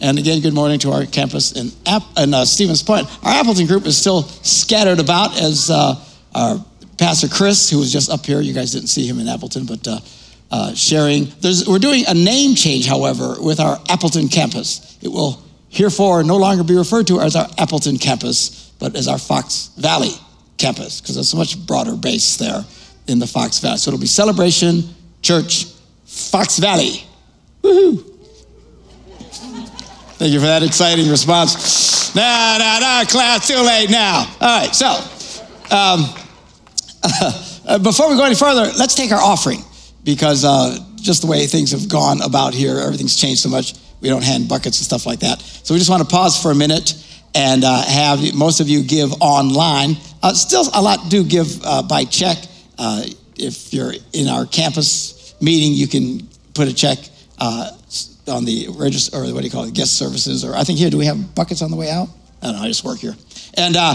And again, good morning to our campus in, App- in uh, Stevens Point. Our Appleton group is still scattered about as uh, our Pastor Chris, who was just up here, you guys didn't see him in Appleton, but uh, uh sharing. There's, we're doing a name change, however, with our Appleton campus. It will herefore no longer be referred to as our Appleton campus, but as our Fox Valley campus, because it's a much broader base there in the Fox Valley. So it'll be Celebration Church Fox Valley. Woohoo! Thank you for that exciting response. Nah, nah, nah, class, too late now. All right, so um, uh, before we go any further, let's take our offering because uh, just the way things have gone about here, everything's changed so much. We don't hand buckets and stuff like that. So we just want to pause for a minute and uh, have most of you give online. Uh, still, a lot do give uh, by check. Uh, if you're in our campus meeting, you can put a check on the register, or what do you call it, guest services, or I think here, do we have buckets on the way out? I don't know, I just work here. And, uh,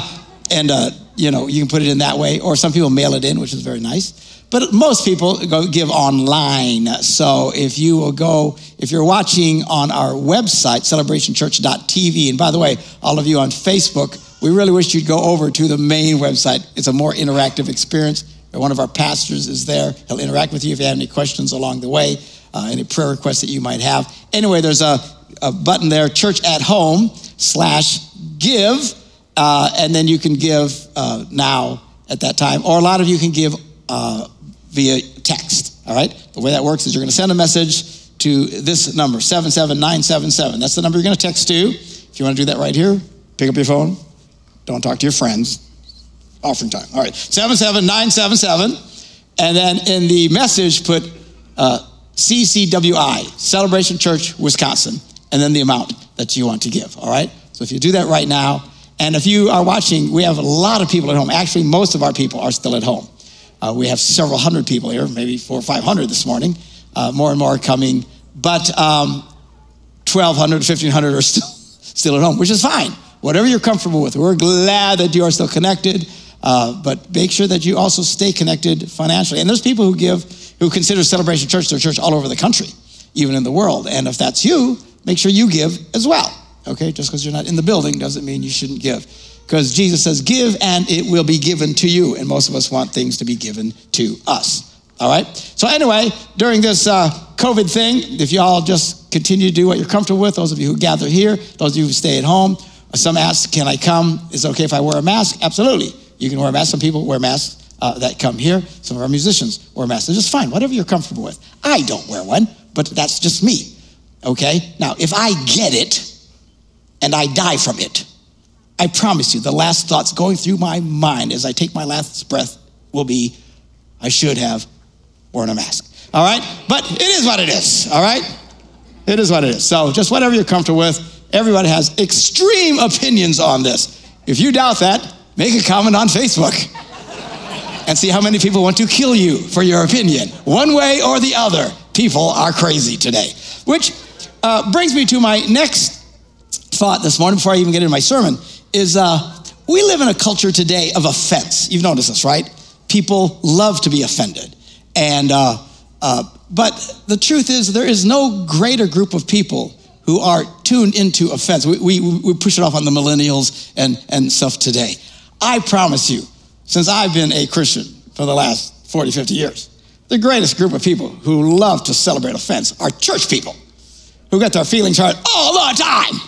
and uh, you know, you can put it in that way, or some people mail it in, which is very nice. But most people go give online. So if you will go, if you're watching on our website, celebrationchurch.tv, and by the way, all of you on Facebook, we really wish you'd go over to the main website. It's a more interactive experience. One of our pastors is there. He'll interact with you if you have any questions along the way uh, any prayer requests that you might have. Anyway, there's a, a button there, church at home slash give, uh, and then you can give uh, now at that time, or a lot of you can give uh, via text. All right, the way that works is you're going to send a message to this number 77977. That's the number you're going to text to. If you want to do that right here, pick up your phone. Don't talk to your friends. Offering time. All right, 77977. And then in the message, put uh, CCWI, Celebration Church, Wisconsin, and then the amount that you want to give, all right? So if you do that right now, and if you are watching, we have a lot of people at home. Actually, most of our people are still at home. Uh, we have several hundred people here, maybe four or 500 this morning. Uh, more and more coming, but um, 1,200, 1,500 are still, still at home, which is fine. Whatever you're comfortable with. We're glad that you are still connected, uh, but make sure that you also stay connected financially. And there's people who give who consider Celebration Church their church all over the country, even in the world. And if that's you, make sure you give as well. Okay, just because you're not in the building doesn't mean you shouldn't give. Because Jesus says, Give and it will be given to you. And most of us want things to be given to us. All right? So, anyway, during this uh, COVID thing, if you all just continue to do what you're comfortable with, those of you who gather here, those of you who stay at home, some ask, Can I come? Is it okay if I wear a mask? Absolutely. You can wear a mask. Some people wear masks uh, that come here. Some of our musicians wear masks. It's just fine, whatever you're comfortable with. I don't wear one, but that's just me. Okay? Now, if I get it and I die from it, I promise you, the last thoughts going through my mind as I take my last breath will be, I should have worn a mask. All right? But it is what it is. All right? It is what it is. So just whatever you're comfortable with. Everybody has extreme opinions on this. If you doubt that, make a comment on Facebook and see how many people want to kill you for your opinion. One way or the other, people are crazy today. Which uh, brings me to my next thought this morning before I even get into my sermon is uh, we live in a culture today of offense. You've noticed this, right? People love to be offended. And, uh, uh, but the truth is, there is no greater group of people who are tuned into offense. We, we, we push it off on the millennials and, and stuff today. I promise you, since I've been a Christian for the last 40, 50 years, the greatest group of people who love to celebrate offense are church people who get their feelings hurt all the time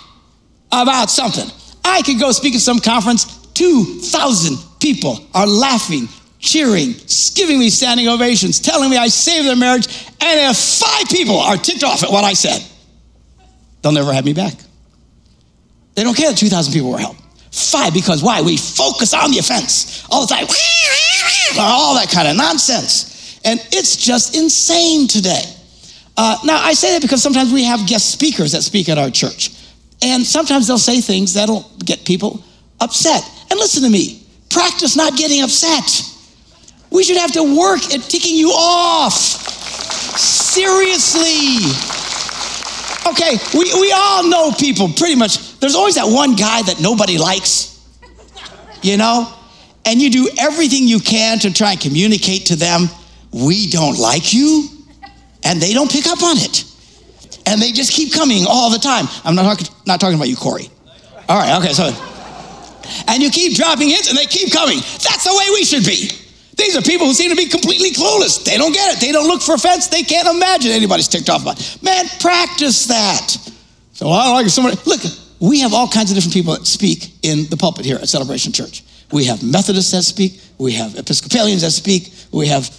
about something. I could go speak at some conference, 2,000 people are laughing, cheering, giving me standing ovations, telling me I saved their marriage, and if five people are ticked off at what I said, they'll never have me back. They don't care that 2,000 people were helped. Five, because why? We focus on the offense all the time, all that kind of nonsense. And it's just insane today. Uh, now, I say that because sometimes we have guest speakers that speak at our church. And sometimes they'll say things that'll get people upset. And listen to me practice not getting upset. We should have to work at ticking you off. Seriously. Okay, we, we all know people pretty much. There's always that one guy that nobody likes, you know? And you do everything you can to try and communicate to them, we don't like you, and they don't pick up on it and they just keep coming all the time. I'm not talking, not talking about you, Corey. All right, okay, so, and you keep dropping hints and they keep coming. That's the way we should be. These are people who seem to be completely clueless. They don't get it. They don't look for offense. They can't imagine anybody's ticked off about it. Man, practice that. So I don't like somebody. Look, we have all kinds of different people that speak in the pulpit here at Celebration Church. We have Methodists that speak. We have Episcopalians that speak. We have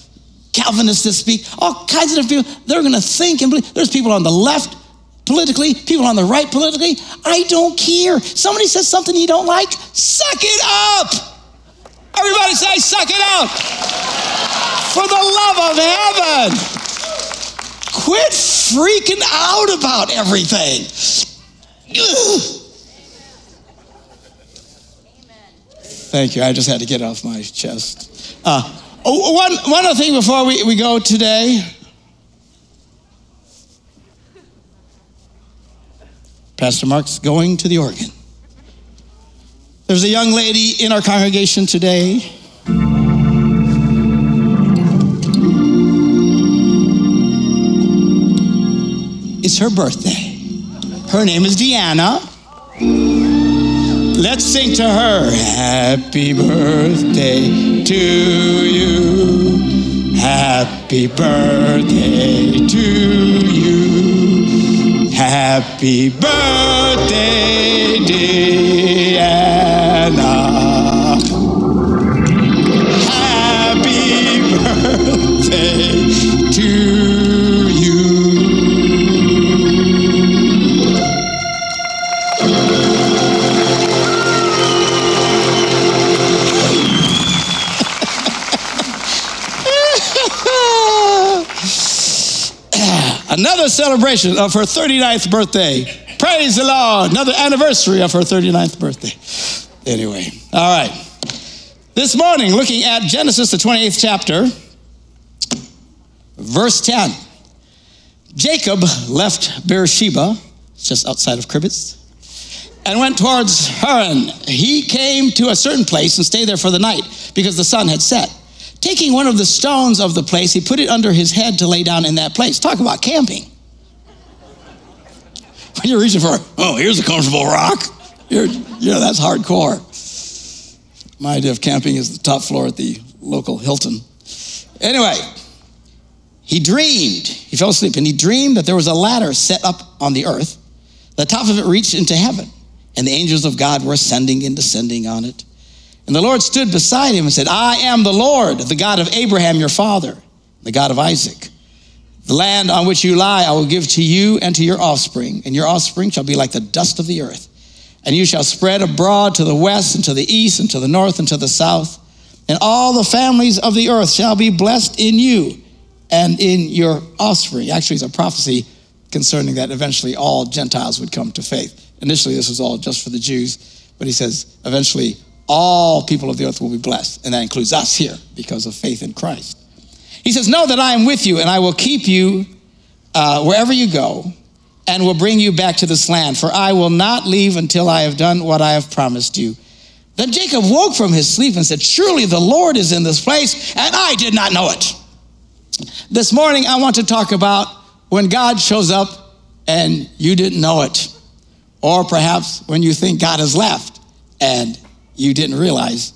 Calvinists that speak, all kinds of different people. They're going to think and believe. There's people on the left politically, people on the right politically. I don't care. Somebody says something you don't like, suck it up. Everybody say, suck it up. For the love of heaven. Quit freaking out about everything. Thank you. I just had to get off my chest. Uh, one, one other thing before we, we go today. Pastor Mark's going to the organ. There's a young lady in our congregation today. It's her birthday. Her name is Deanna. Let's sing to her. Happy birthday to you. Happy birthday to you. Happy birthday, Deanna. Another celebration of her 39th birthday. Praise the Lord. Another anniversary of her 39th birthday. Anyway, all right. This morning, looking at Genesis, the 28th chapter, verse 10. Jacob left Beersheba, just outside of Cribbets, and went towards Haran. He came to a certain place and stayed there for the night because the sun had set. Taking one of the stones of the place, he put it under his head to lay down in that place. Talk about camping. You're reaching for, oh, here's a comfortable rock. You're, you know, that's hardcore. My idea of camping is the top floor at the local Hilton. Anyway, he dreamed, he fell asleep, and he dreamed that there was a ladder set up on the earth. The top of it reached into heaven, and the angels of God were ascending and descending on it. And the Lord stood beside him and said, I am the Lord, the God of Abraham your father, the God of Isaac. The land on which you lie I will give to you and to your offspring, and your offspring shall be like the dust of the earth. And you shall spread abroad to the west and to the east and to the north and to the south. And all the families of the earth shall be blessed in you and in your offspring. Actually, it's a prophecy concerning that eventually all Gentiles would come to faith. Initially, this was all just for the Jews, but he says eventually all people of the earth will be blessed, and that includes us here because of faith in Christ. He says, Know that I am with you, and I will keep you uh, wherever you go, and will bring you back to this land, for I will not leave until I have done what I have promised you. Then Jacob woke from his sleep and said, Surely the Lord is in this place, and I did not know it. This morning, I want to talk about when God shows up and you didn't know it. Or perhaps when you think God has left and you didn't realize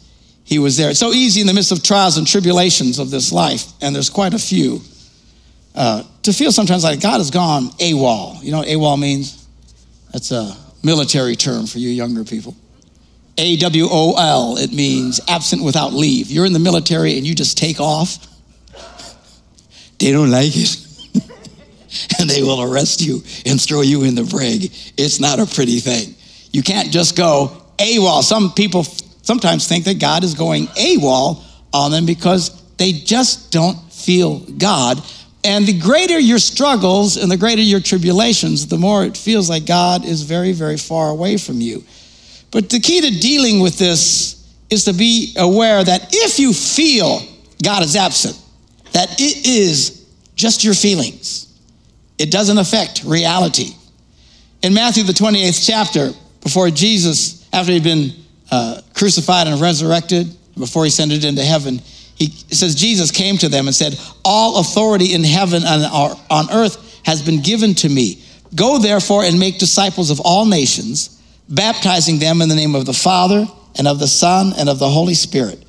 he was there. It's so easy in the midst of trials and tribulations of this life, and there's quite a few, uh, to feel sometimes like God has gone AWOL. You know what AWOL means? That's a military term for you younger people. A W O L, it means absent without leave. You're in the military and you just take off they don't like it. and they will arrest you and throw you in the brig. It's not a pretty thing. You can't just go AWOL. Some people sometimes think that God is going AWOL on them because they just don't feel God. And the greater your struggles and the greater your tribulations, the more it feels like God is very, very far away from you. But the key to dealing with this is to be aware that if you feel God is absent, that it is just your feelings. It doesn't affect reality. In Matthew, the 28th chapter, before Jesus, after he'd been uh, crucified and resurrected, before he ascended into heaven, he says, Jesus came to them and said, All authority in heaven and on earth has been given to me. Go therefore and make disciples of all nations, baptizing them in the name of the Father and of the Son and of the Holy Spirit,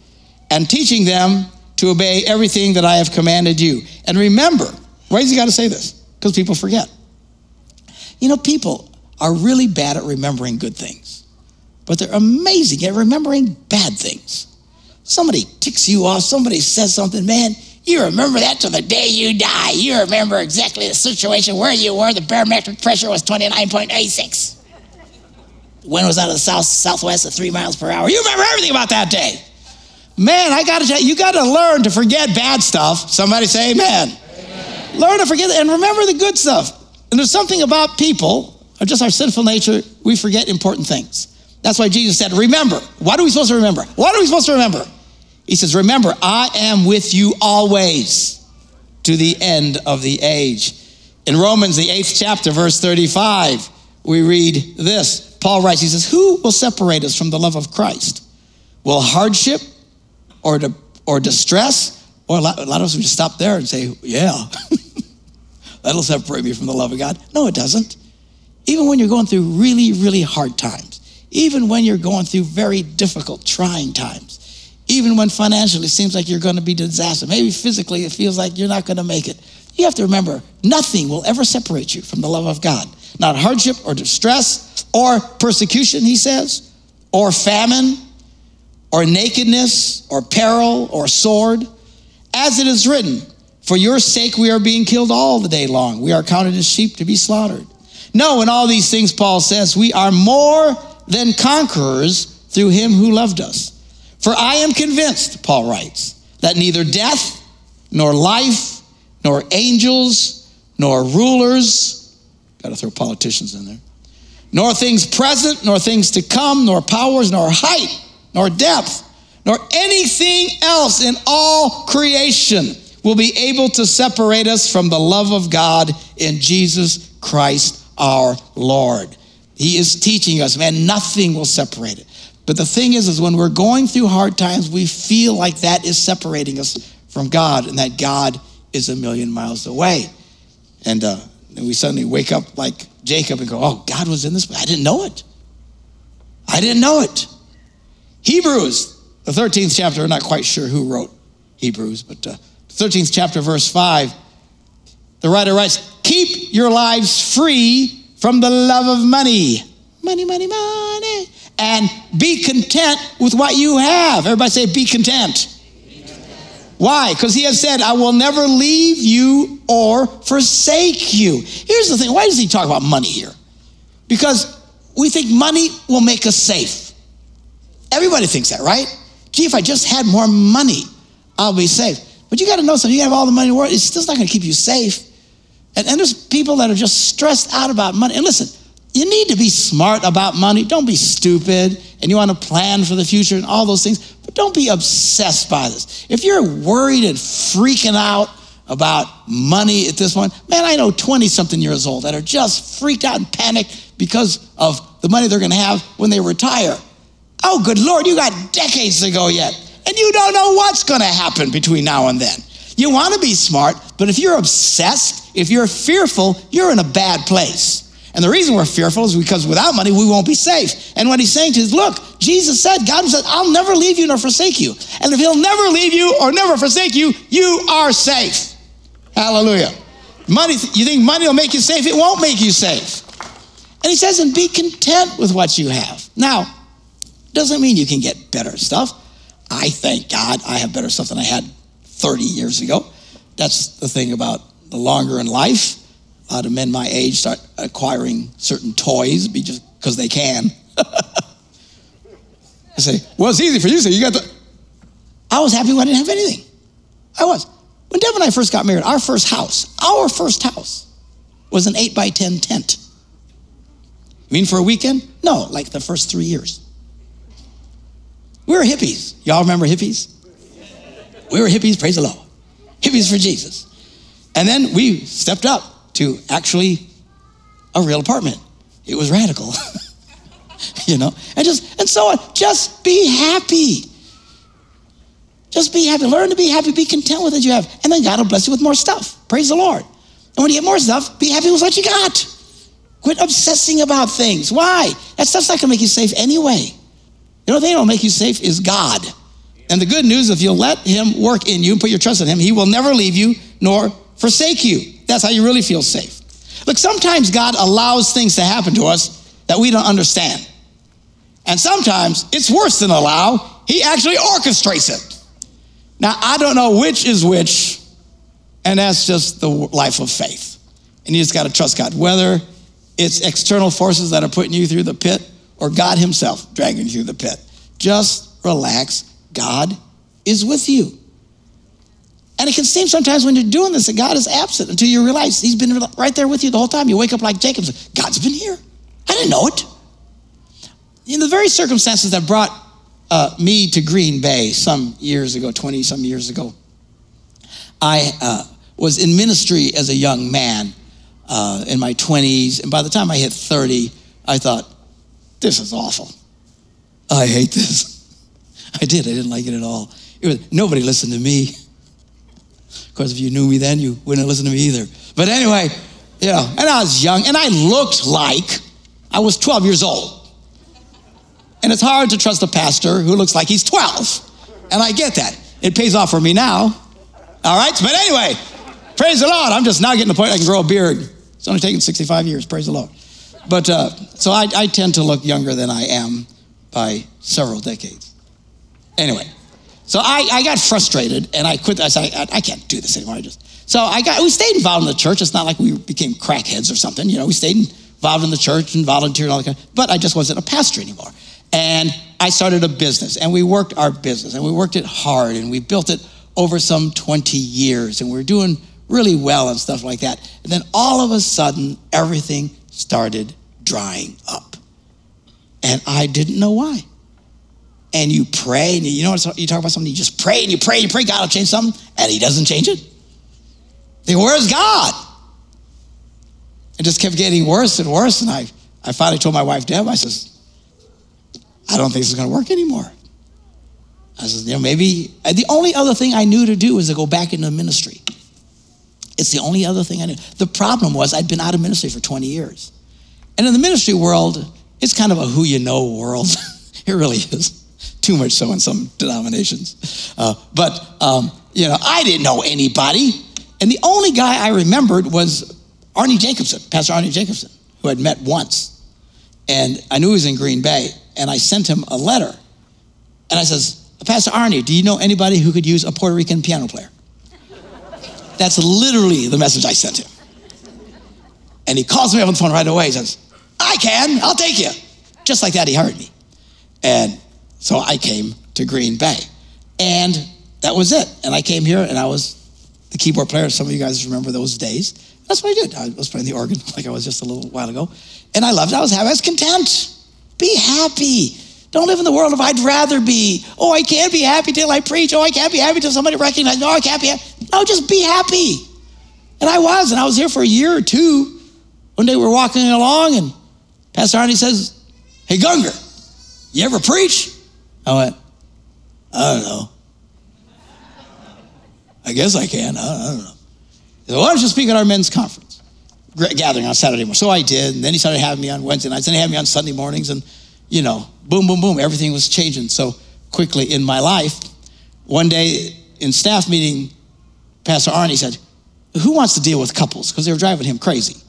and teaching them to obey everything that I have commanded you. And remember, why has he got to say this? Because people forget. You know, people are really bad at remembering good things, but they're amazing at remembering bad things. Somebody ticks you off, somebody says something, man, you remember that to the day you die. You remember exactly the situation where you were. The barometric pressure was 29.86. The Wind was out of the south southwest at three miles per hour. You remember everything about that day. Man, I got to tell you, you got to learn to forget bad stuff. Somebody say amen. amen. Learn to forget and remember the good stuff. And there's something about people, or just our sinful nature, we forget important things. That's why Jesus said, Remember. What are we supposed to remember? What are we supposed to remember? He says, Remember, I am with you always to the end of the age. In Romans, the eighth chapter, verse 35, we read this. Paul writes, He says, Who will separate us from the love of Christ? Will hardship or, to, or distress, or a lot, a lot of us would just stop there and say, yeah, that'll separate me from the love of God. No, it doesn't. Even when you're going through really, really hard times, even when you're going through very difficult, trying times, even when financially it seems like you're going to be disaster, maybe physically it feels like you're not going to make it, you have to remember nothing will ever separate you from the love of God. Not hardship or distress or persecution, he says, or famine or nakedness, or peril, or sword. As it is written, For your sake we are being killed all the day long. We are counted as sheep to be slaughtered. No, in all these things, Paul says, we are more than conquerors through him who loved us. For I am convinced, Paul writes, that neither death, nor life, nor angels, nor rulers, got to throw politicians in there, nor things present, nor things to come, nor powers, nor height nor depth, nor anything else in all creation will be able to separate us from the love of God in Jesus Christ our Lord. He is teaching us, man, nothing will separate it. But the thing is, is when we're going through hard times, we feel like that is separating us from God and that God is a million miles away. And, uh, and we suddenly wake up like Jacob and go, oh, God was in this. I didn't know it. I didn't know it. Hebrews, the 13th chapter, I'm not quite sure who wrote Hebrews, but uh, 13th chapter, verse 5, the writer writes, Keep your lives free from the love of money. Money, money, money. And be content with what you have. Everybody say, Be content. Why? Because he has said, I will never leave you or forsake you. Here's the thing why does he talk about money here? Because we think money will make us safe. Everybody thinks that, right? Gee, if I just had more money, I'll be safe. But you got to know something. You have all the money in the world, it's still not going to keep you safe. And, and there's people that are just stressed out about money. And listen, you need to be smart about money. Don't be stupid and you want to plan for the future and all those things, but don't be obsessed by this. If you're worried and freaking out about money at this point, man, I know 20 something years old that are just freaked out and panicked because of the money they're going to have when they retire. Oh, good Lord, you got decades to go yet, and you don't know what's going to happen between now and then. You want to be smart, but if you're obsessed, if you're fearful, you're in a bad place. And the reason we're fearful is because without money, we won't be safe. And what he's saying to us, look, Jesus said, God said, I'll never leave you nor forsake you. And if he'll never leave you or never forsake you, you are safe. Hallelujah. Money, you think money will make you safe? It won't make you safe. And he says, and be content with what you have. Now, doesn't mean you can get better stuff. I thank God I have better stuff than I had 30 years ago. That's the thing about the longer in life. A lot of men my age start acquiring certain toys just because they can. I say, well, it's easy for you. So you got the. I was happy when I didn't have anything. I was. When Deb and I first got married, our first house, our first house, was an 8 by 10 tent. You mean for a weekend? No, like the first three years. We were hippies. Y'all remember hippies? We were hippies, praise the Lord. Hippies for Jesus. And then we stepped up to actually a real apartment. It was radical. you know, and just and so on. Just be happy. Just be happy. Learn to be happy. Be content with what you have. And then God will bless you with more stuff. Praise the Lord. And when you get more stuff, be happy with what you got. Quit obsessing about things. Why? That stuff's not going to make you safe anyway. The only thing that'll make you safe is God. And the good news, is if you'll let Him work in you and put your trust in Him, He will never leave you nor forsake you. That's how you really feel safe. Look, sometimes God allows things to happen to us that we don't understand. And sometimes it's worse than allow, He actually orchestrates it. Now, I don't know which is which, and that's just the life of faith. And you just got to trust God, whether it's external forces that are putting you through the pit or God Himself dragging you through the pit. Just relax. God is with you. And it can seem sometimes when you're doing this that God is absent until you realize He's been right there with you the whole time. You wake up like Jacob, God's been here. I didn't know it. In the very circumstances that brought uh, me to Green Bay some years ago, 20 some years ago. I uh, was in ministry as a young man uh, in my 20s, and by the time I hit 30, I thought, this is awful. I hate this. I did. I didn't like it at all. It was, nobody listened to me. Of course, if you knew me then, you wouldn't listen to me either. But anyway, you know, and I was young, and I looked like I was 12 years old. And it's hard to trust a pastor who looks like he's 12. And I get that. It pays off for me now. All right? But anyway, praise the Lord. I'm just now getting the point I can grow a beard. It's only taken 65 years. Praise the Lord. But uh, so I, I tend to look younger than I am by several decades. Anyway, so I, I got frustrated and I quit. I said, I, I can't do this anymore. I just, so I got, we stayed involved in the church. It's not like we became crackheads or something. You know, we stayed involved in the church and volunteered and all that kind of, but I just wasn't a pastor anymore. And I started a business and we worked our business and we worked it hard and we built it over some 20 years and we are doing really well and stuff like that. And then all of a sudden, everything started drying up. And I didn't know why. And you pray, and you know what you talk about something, you just pray and you pray and you pray, God will change something, and He doesn't change it. Then where's God? It just kept getting worse and worse. And I, I finally told my wife, Deb, I says, I don't think this is going to work anymore. I said, you know, maybe the only other thing I knew to do was to go back into ministry. It's the only other thing I knew. The problem was I'd been out of ministry for 20 years. And in the ministry world, it's kind of a who you know world. it really is. Too much so in some denominations. Uh, but, um, you know, I didn't know anybody. And the only guy I remembered was Arnie Jacobson, Pastor Arnie Jacobson, who I'd met once. And I knew he was in Green Bay and I sent him a letter. And I says, Pastor Arnie, do you know anybody who could use a Puerto Rican piano player? That's literally the message I sent him. And he calls me up on the phone right away. He says, I can, I'll take you. Just like that, he hired me. And so I came to Green Bay. And that was it. And I came here and I was the keyboard player. Some of you guys remember those days. That's what I did. I was playing the organ like I was just a little while ago. And I loved it. I was happy. I was content. Be happy. Don't live in the world of I'd rather be. Oh, I can't be happy till I preach. Oh, I can't be happy till somebody recognizes. No, I can't be happy. No, just be happy. And I was, and I was here for a year or two. One day we were walking along, and Pastor Arnie says, Hey, Gunger, you ever preach? I went, I don't know. I guess I can. I don't, know. He said, Why don't you speak at our men's conference gathering on Saturday morning? So I did, and then he started having me on Wednesday nights, and he had me on Sunday mornings, and you know, boom, boom, boom, everything was changing so quickly in my life. One day in staff meeting, Pastor Arnie said, Who wants to deal with couples? Because they were driving him crazy.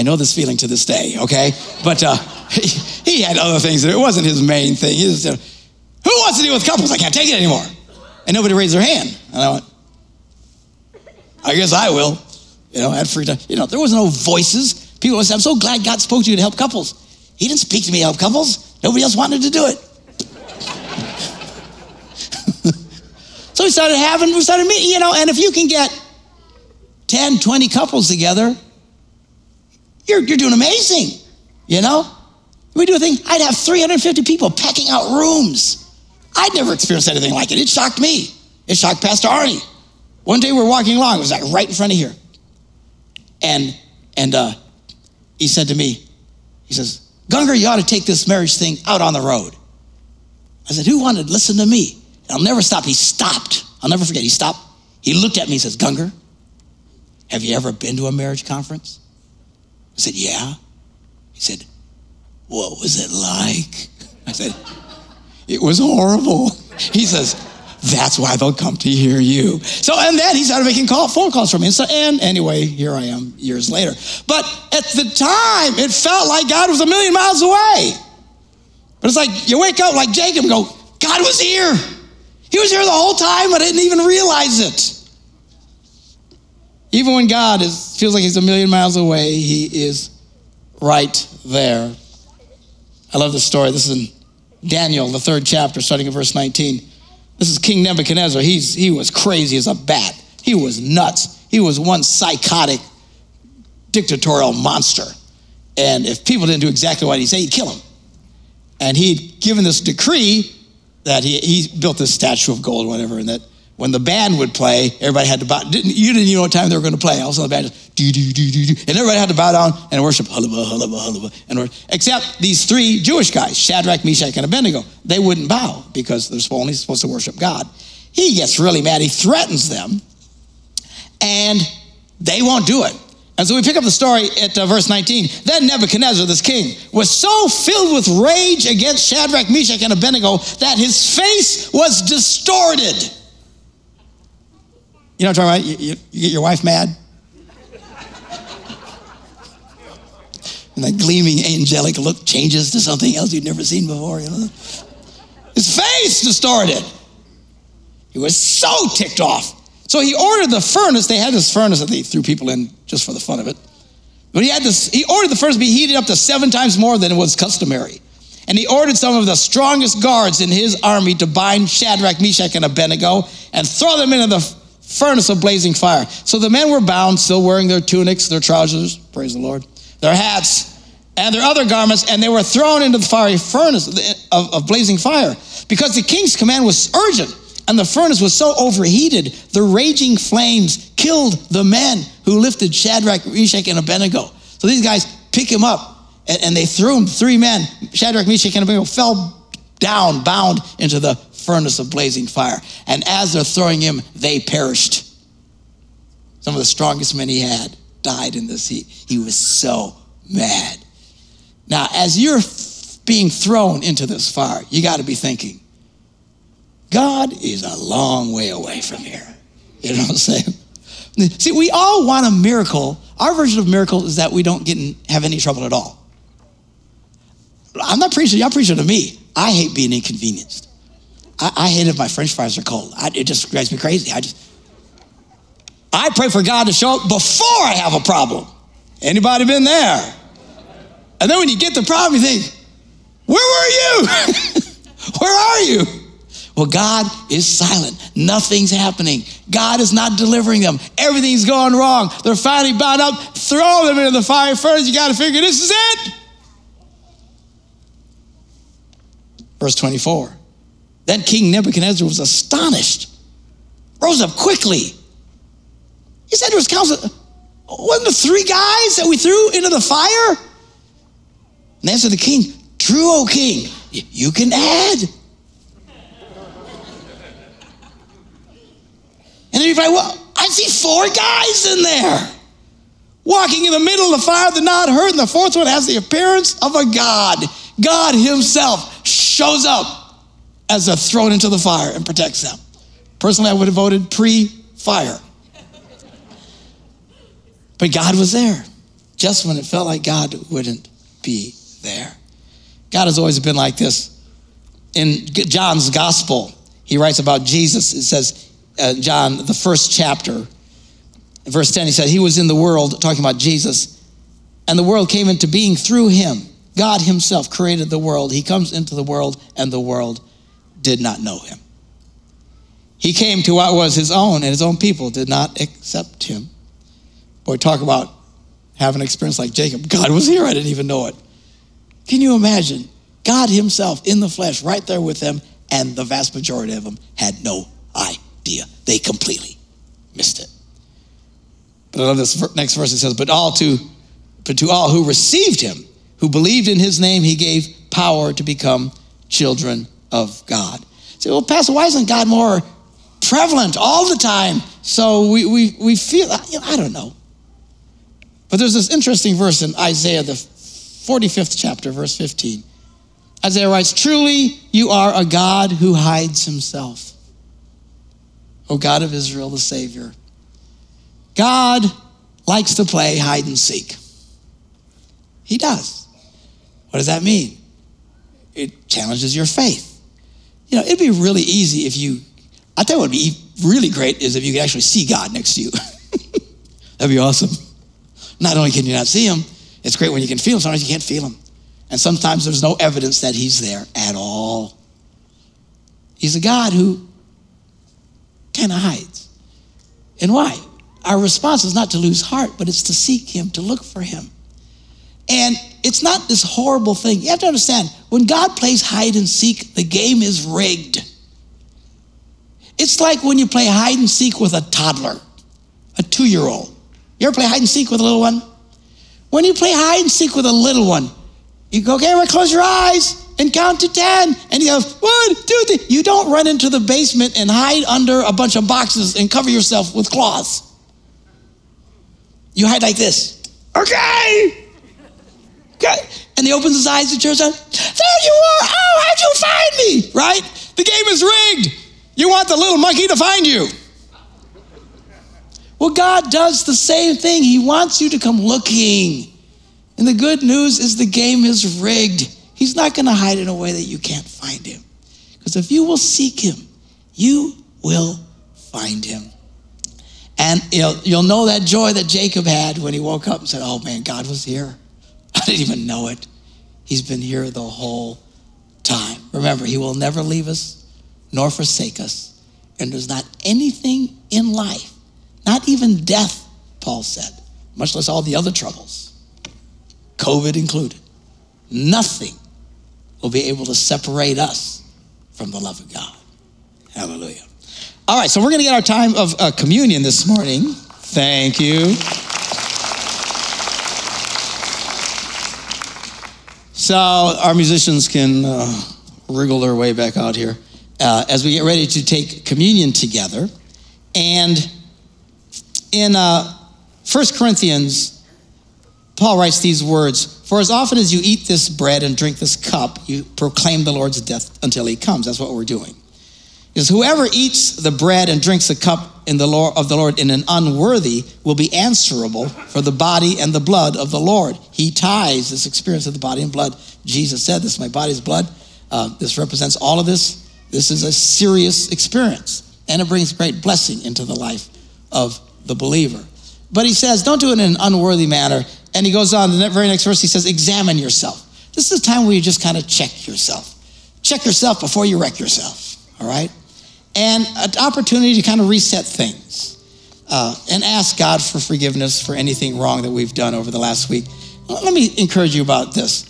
I know this feeling to this day, okay? But uh, he, he, had other things. It wasn't his main thing. He just, Who wants to deal with couples? I can't take it anymore. And nobody raised their hand. And I went, I guess I will. You know, I had free time. You know, there was no voices. People would say, I'm so glad God spoke to you to help couples. He didn't speak to me to help couples. Nobody else wanted to do it. so we started having, we started meeting, you know, and if you can get 10, 20 couples together, you're, you're doing amazing, you know? We do a thing, I'd have 350 people packing out rooms. I'd never experienced anything like it. It shocked me. It shocked Pastor Arnie. One day we were walking along, it was like right in front of here. And and uh, he said to me, he says, Gunger, you ought to take this marriage thing out on the road. I said, Who wanted to listen to me? And I'll never stop. He stopped. I'll never forget. He stopped. He looked at me and says, Gunger, have you ever been to a marriage conference? I said, Yeah. He said, What was it like? I said, It was horrible. He says, that's why they'll come to hear you. So, and then he started making call, phone calls for me. And, So, and anyway, here I am years later. But at the time, it felt like God was a million miles away. But it's like you wake up like Jacob and go, God was here. He was here the whole time, but I didn't even realize it. Even when God is, feels like he's a million miles away, he is right there. I love this story. This is in Daniel, the third chapter, starting at verse 19. This is King Nebuchadnezzar. He's, he was crazy as a bat. He was nuts. He was one psychotic, dictatorial monster. And if people didn't do exactly what he said, he'd kill them. And he'd given this decree that he, he built this statue of gold, whatever, and that when the band would play, everybody had to bow. Didn't, you didn't even know what time they were going to play. All of a sudden, the band just do do do do do, and everybody had to bow down and worship hullabah hullabah hullabah, and worship. except these three Jewish guys, Shadrach, Meshach, and Abednego. They wouldn't bow because they're only supposed to worship God. He gets really mad. He threatens them, and they won't do it. And so we pick up the story at uh, verse 19. Then Nebuchadnezzar, this king, was so filled with rage against Shadrach, Meshach, and Abednego that his face was distorted. You know what I'm talking about? You, you, you get your wife mad? and that gleaming angelic look changes to something else you'd never seen before, you know? His face distorted. He was so ticked off. So he ordered the furnace. They had this furnace that they threw people in just for the fun of it. But he had this, he ordered the furnace to be heated up to seven times more than was customary. And he ordered some of the strongest guards in his army to bind Shadrach, Meshach, and Abednego and throw them into the furnace of blazing fire. So the men were bound, still wearing their tunics, their trousers, praise the Lord, their hats, and their other garments, and they were thrown into the fiery furnace of, of blazing fire. Because the king's command was urgent, and the furnace was so overheated, the raging flames killed the men who lifted Shadrach, Meshach, and Abednego. So these guys pick him up, and, and they threw him, three men, Shadrach, Meshach, and Abednego, fell down, bound into the furnace of blazing fire. And as they're throwing him, they perished. Some of the strongest men he had died in this heat. He was so mad. Now, as you're being thrown into this fire, you got to be thinking, God is a long way away from here. You know what I'm saying? See, we all want a miracle. Our version of miracle is that we don't get in, have any trouble at all. I'm not preaching, y'all preaching to me. I hate being inconvenienced. I, I hate if my french fries are cold. I, it just drives me crazy. I just, I pray for God to show up before I have a problem. Anybody been there? And then when you get the problem, you think, where were you? where are you? Well, God is silent. Nothing's happening. God is not delivering them. Everything's going wrong. They're finally bound up. Throw them into the fire furnace. You got to figure this is it. Verse 24. Then King Nebuchadnezzar was astonished, rose up quickly. He said to his council, Wasn't the three guys that we threw into the fire? And answered the king, True, O king, you can add. And then you're like, Well, I see four guys in there walking in the middle of the fire, they're not hurt, and the fourth one has the appearance of a God. God Himself shows up as they're thrown into the fire and protects them. Personally, I would have voted pre fire. But God was there just when it felt like God wouldn't be there. God has always been like this. In John's gospel, he writes about Jesus. It says, uh, John, the first chapter, verse 10, he said, He was in the world, talking about Jesus, and the world came into being through him. God himself created the world. He comes into the world, and the world did not know him. He came to what was his own, and his own people did not accept him. Boy, talk about having an experience like Jacob. God was here, I didn't even know it. Can you imagine? God Himself in the flesh, right there with them, and the vast majority of them had no idea. They completely missed it. But I love this next verse. It says, "But all to, but to all who received Him, who believed in His name, He gave power to become children of God." Say, well, Pastor, why isn't God more prevalent all the time? So we we we feel. I don't know. But there's this interesting verse in Isaiah, the 45th chapter, verse 15. Isaiah writes, Truly you are a God who hides himself. O God of Israel, the Savior. God likes to play hide and seek. He does. What does that mean? It challenges your faith. You know, it'd be really easy if you, I tell you what would be really great is if you could actually see God next to you. That'd be awesome. Not only can you not see him, it's great when you can feel him. Sometimes you can't feel him. And sometimes there's no evidence that he's there at all. He's a God who kind of hides. And why? Our response is not to lose heart, but it's to seek him, to look for him. And it's not this horrible thing. You have to understand, when God plays hide and seek, the game is rigged. It's like when you play hide and seek with a toddler, a two year old. You ever play hide and seek with a little one? When you play hide and seek with a little one, you go, okay, close your eyes and count to 10. And you go, one, two, three. You don't run into the basement and hide under a bunch of boxes and cover yourself with cloths. You hide like this. Okay. And he opens his eyes to church. There you are. Oh, how'd you find me? Right? The game is rigged. You want the little monkey to find you. Well, God does the same thing. He wants you to come looking. And the good news is the game is rigged. He's not going to hide in a way that you can't find him. Because if you will seek him, you will find him. And you'll, you'll know that joy that Jacob had when he woke up and said, Oh man, God was here. I didn't even know it. He's been here the whole time. Remember, he will never leave us nor forsake us. And there's not anything in life not even death, Paul said, much less all the other troubles, COVID included. Nothing will be able to separate us from the love of God. Hallelujah. All right, so we're going to get our time of uh, communion this morning. Thank you. So our musicians can uh, wriggle their way back out here uh, as we get ready to take communion together. And in uh, 1 Corinthians, Paul writes these words For as often as you eat this bread and drink this cup, you proclaim the Lord's death until he comes. That's what we're doing. Because whoever eats the bread and drinks the cup in the Lord, of the Lord in an unworthy will be answerable for the body and the blood of the Lord. He ties this experience of the body and blood. Jesus said, This is my body's blood. Uh, this represents all of this. This is a serious experience, and it brings great blessing into the life of the believer. But he says, don't do it in an unworthy manner. And he goes on, the very next verse, he says, examine yourself. This is a time where you just kind of check yourself. Check yourself before you wreck yourself, all right? And an opportunity to kind of reset things uh, and ask God for forgiveness for anything wrong that we've done over the last week. Let me encourage you about this.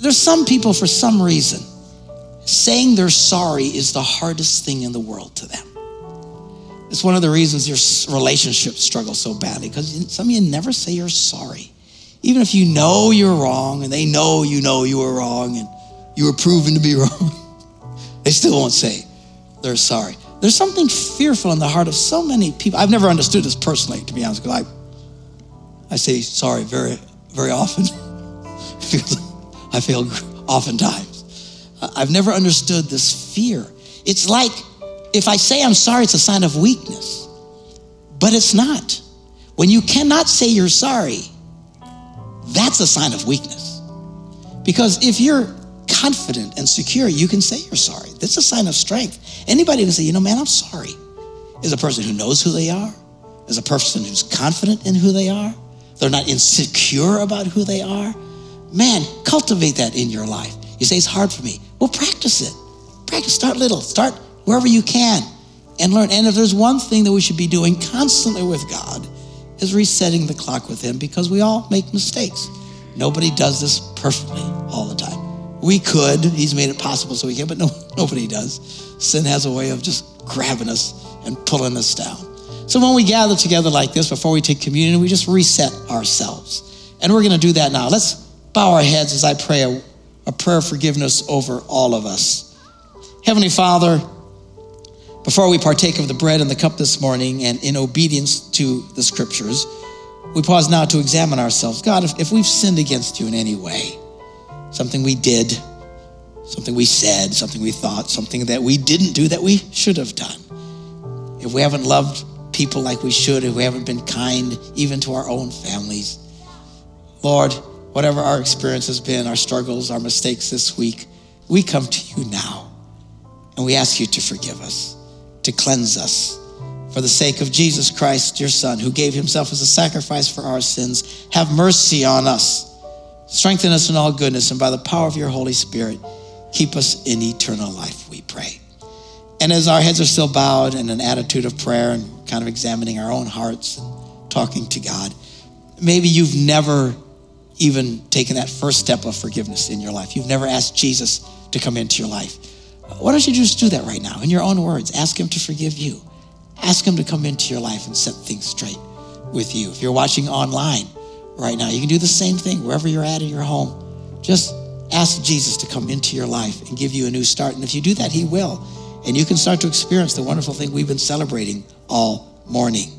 There's some people, for some reason, saying they're sorry is the hardest thing in the world to them. It's one of the reasons your relationship struggles so badly because some of you never say you're sorry. Even if you know you're wrong and they know you know you were wrong and you were proven to be wrong, they still won't say they're sorry. There's something fearful in the heart of so many people. I've never understood this personally, to be honest, because I, I say sorry very, very often. I fail oftentimes. I've never understood this fear. It's like if I say I'm sorry, it's a sign of weakness, but it's not. When you cannot say you're sorry, that's a sign of weakness. Because if you're confident and secure, you can say you're sorry. That's a sign of strength. Anybody can say, you know, man, I'm sorry, is a person who knows who they are, is a person who's confident in who they are. They're not insecure about who they are. Man, cultivate that in your life. You say, it's hard for me. Well, practice it. Practice. Start little. Start wherever you can and learn. And if there's one thing that we should be doing constantly with God, is resetting the clock with Him because we all make mistakes. Nobody does this perfectly all the time. We could, He's made it possible so we can, but no, nobody does. Sin has a way of just grabbing us and pulling us down. So when we gather together like this before we take communion, we just reset ourselves. And we're going to do that now. Let's bow our heads as I pray a, a prayer of forgiveness over all of us. Heavenly Father, before we partake of the bread and the cup this morning and in obedience to the scriptures, we pause now to examine ourselves. God, if, if we've sinned against you in any way, something we did, something we said, something we thought, something that we didn't do that we should have done, if we haven't loved people like we should, if we haven't been kind even to our own families, Lord, whatever our experience has been, our struggles, our mistakes this week, we come to you now and we ask you to forgive us to cleanse us. For the sake of Jesus Christ, your Son, who gave himself as a sacrifice for our sins, have mercy on us. Strengthen us in all goodness, and by the power of your Holy Spirit, keep us in eternal life, we pray. And as our heads are still bowed in an attitude of prayer and kind of examining our own hearts and talking to God, maybe you've never even taken that first step of forgiveness in your life. You've never asked Jesus to come into your life. Why don't you just do that right now in your own words? Ask Him to forgive you. Ask Him to come into your life and set things straight with you. If you're watching online right now, you can do the same thing wherever you're at in your home. Just ask Jesus to come into your life and give you a new start. And if you do that, He will. And you can start to experience the wonderful thing we've been celebrating all morning.